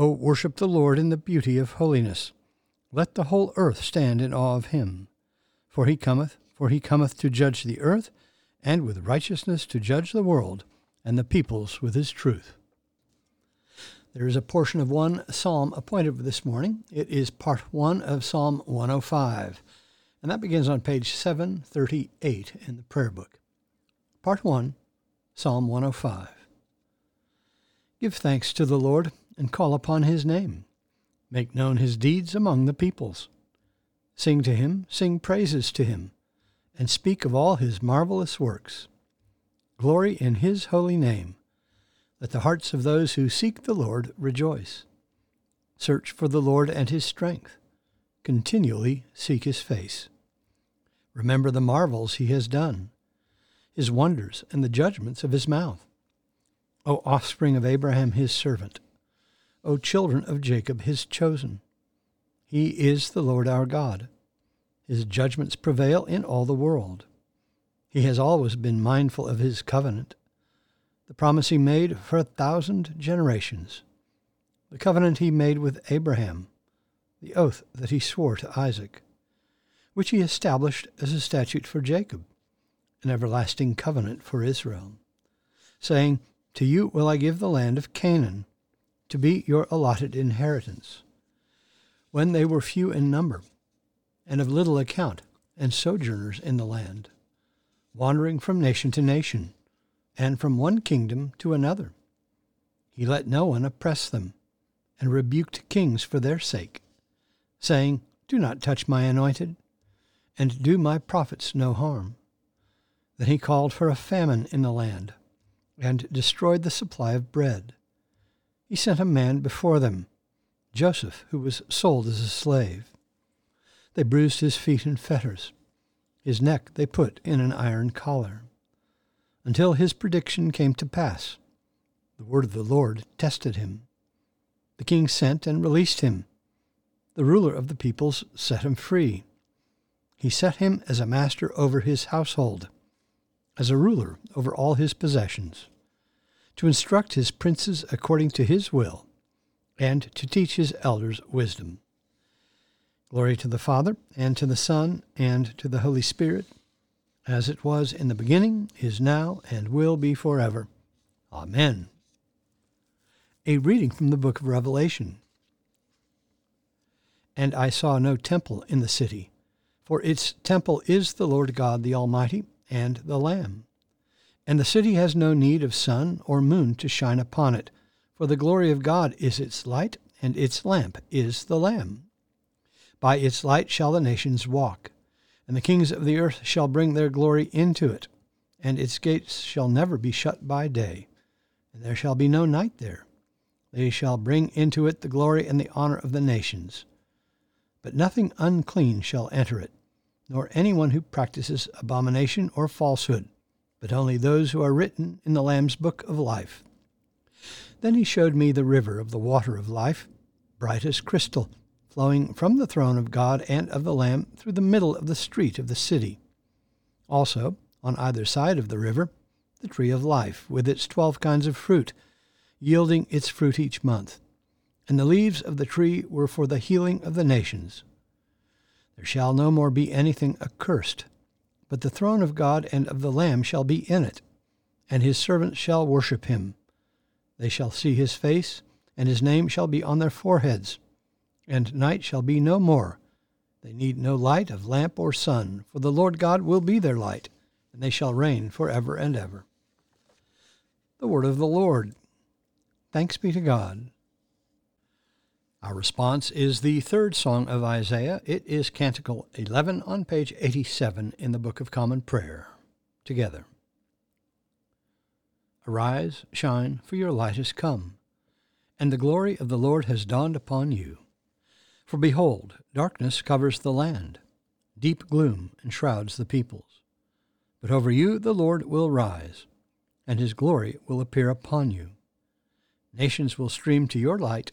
O worship the Lord in the beauty of holiness. Let the whole earth stand in awe of him. For he cometh, for he cometh to judge the earth, and with righteousness to judge the world, and the peoples with his truth. There is a portion of one psalm appointed for this morning. It is part one of Psalm 105, and that begins on page 738 in the prayer book. Part one, Psalm 105. Give thanks to the Lord and call upon his name. Make known his deeds among the peoples. Sing to him, sing praises to him, and speak of all his marvelous works. Glory in his holy name. Let the hearts of those who seek the Lord rejoice. Search for the Lord and his strength. Continually seek his face. Remember the marvels he has done, his wonders, and the judgments of his mouth. O offspring of Abraham his servant, O children of Jacob, his chosen. He is the Lord our God. His judgments prevail in all the world. He has always been mindful of his covenant, the promise he made for a thousand generations, the covenant he made with Abraham, the oath that he swore to Isaac, which he established as a statute for Jacob, an everlasting covenant for Israel, saying, To you will I give the land of Canaan to be your allotted inheritance. When they were few in number, and of little account, and sojourners in the land, wandering from nation to nation, and from one kingdom to another, he let no one oppress them, and rebuked kings for their sake, saying, Do not touch my anointed, and do my prophets no harm. Then he called for a famine in the land, and destroyed the supply of bread he sent a man before them, Joseph, who was sold as a slave. They bruised his feet in fetters. His neck they put in an iron collar. Until his prediction came to pass, the word of the Lord tested him. The king sent and released him. The ruler of the peoples set him free. He set him as a master over his household, as a ruler over all his possessions to instruct his princes according to his will, and to teach his elders wisdom. Glory to the Father, and to the Son, and to the Holy Spirit, as it was in the beginning, is now, and will be forever. Amen. A reading from the book of Revelation. And I saw no temple in the city, for its temple is the Lord God the Almighty and the Lamb. And the city has no need of sun or moon to shine upon it, for the glory of God is its light, and its lamp is the Lamb. By its light shall the nations walk, and the kings of the earth shall bring their glory into it, and its gates shall never be shut by day, and there shall be no night there. They shall bring into it the glory and the honor of the nations. But nothing unclean shall enter it, nor any one who practices abomination or falsehood but only those who are written in the Lamb's book of life. Then he showed me the river of the water of life, bright as crystal, flowing from the throne of God and of the Lamb through the middle of the street of the city. Also, on either side of the river, the tree of life, with its twelve kinds of fruit, yielding its fruit each month. And the leaves of the tree were for the healing of the nations. There shall no more be anything accursed, but the throne of God and of the Lamb shall be in it, and his servants shall worship him. They shall see his face, and his name shall be on their foreheads. And night shall be no more. They need no light of lamp or sun, for the Lord God will be their light, and they shall reign for ever and ever. The word of the Lord. Thanks be to God. Our response is the third song of Isaiah. It is Canticle 11 on page 87 in the Book of Common Prayer. Together. Arise, shine, for your light is come, and the glory of the Lord has dawned upon you. For behold, darkness covers the land, deep gloom enshrouds the peoples. But over you the Lord will rise, and his glory will appear upon you. Nations will stream to your light,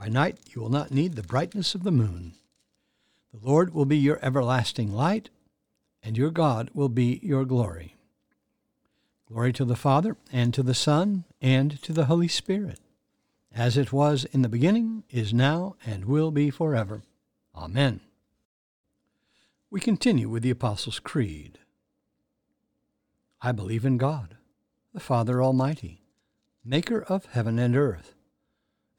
By night you will not need the brightness of the moon. The Lord will be your everlasting light, and your God will be your glory. Glory to the Father, and to the Son, and to the Holy Spirit, as it was in the beginning, is now, and will be forever. Amen. We continue with the Apostles' Creed. I believe in God, the Father Almighty, maker of heaven and earth,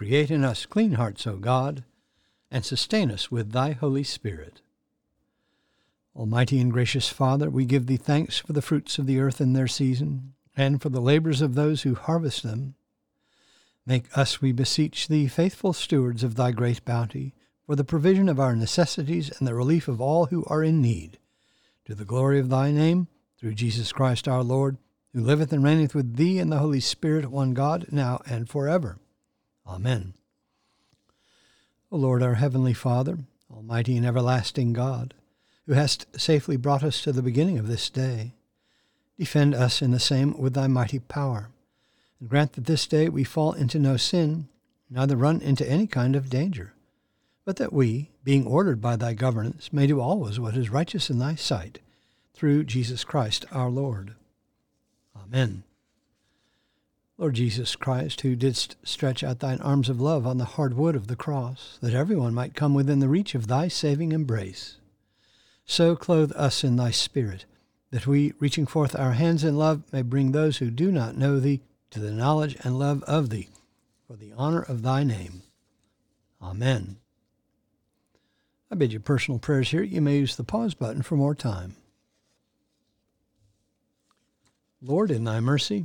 Create in us clean hearts, O God, and sustain us with thy Holy Spirit. Almighty and gracious Father, we give thee thanks for the fruits of the earth in their season and for the labors of those who harvest them. Make us, we beseech thee, faithful stewards of thy great bounty, for the provision of our necessities and the relief of all who are in need. To the glory of thy name, through Jesus Christ our Lord, who liveth and reigneth with thee in the Holy Spirit, one God, now and forever. Amen. O Lord, our heavenly Father, almighty and everlasting God, who hast safely brought us to the beginning of this day, Defend us in the same with thy mighty power, and grant that this day we fall into no sin, neither run into any kind of danger, but that we, being ordered by thy governance, may do always what is righteous in thy sight, through Jesus Christ our Lord. Amen. Lord Jesus Christ, who didst stretch out thine arms of love on the hard wood of the cross, that everyone might come within the reach of thy saving embrace, so clothe us in thy Spirit, that we, reaching forth our hands in love, may bring those who do not know thee to the knowledge and love of thee, for the honor of thy name. Amen. I bid you personal prayers here. You may use the pause button for more time. Lord, in thy mercy,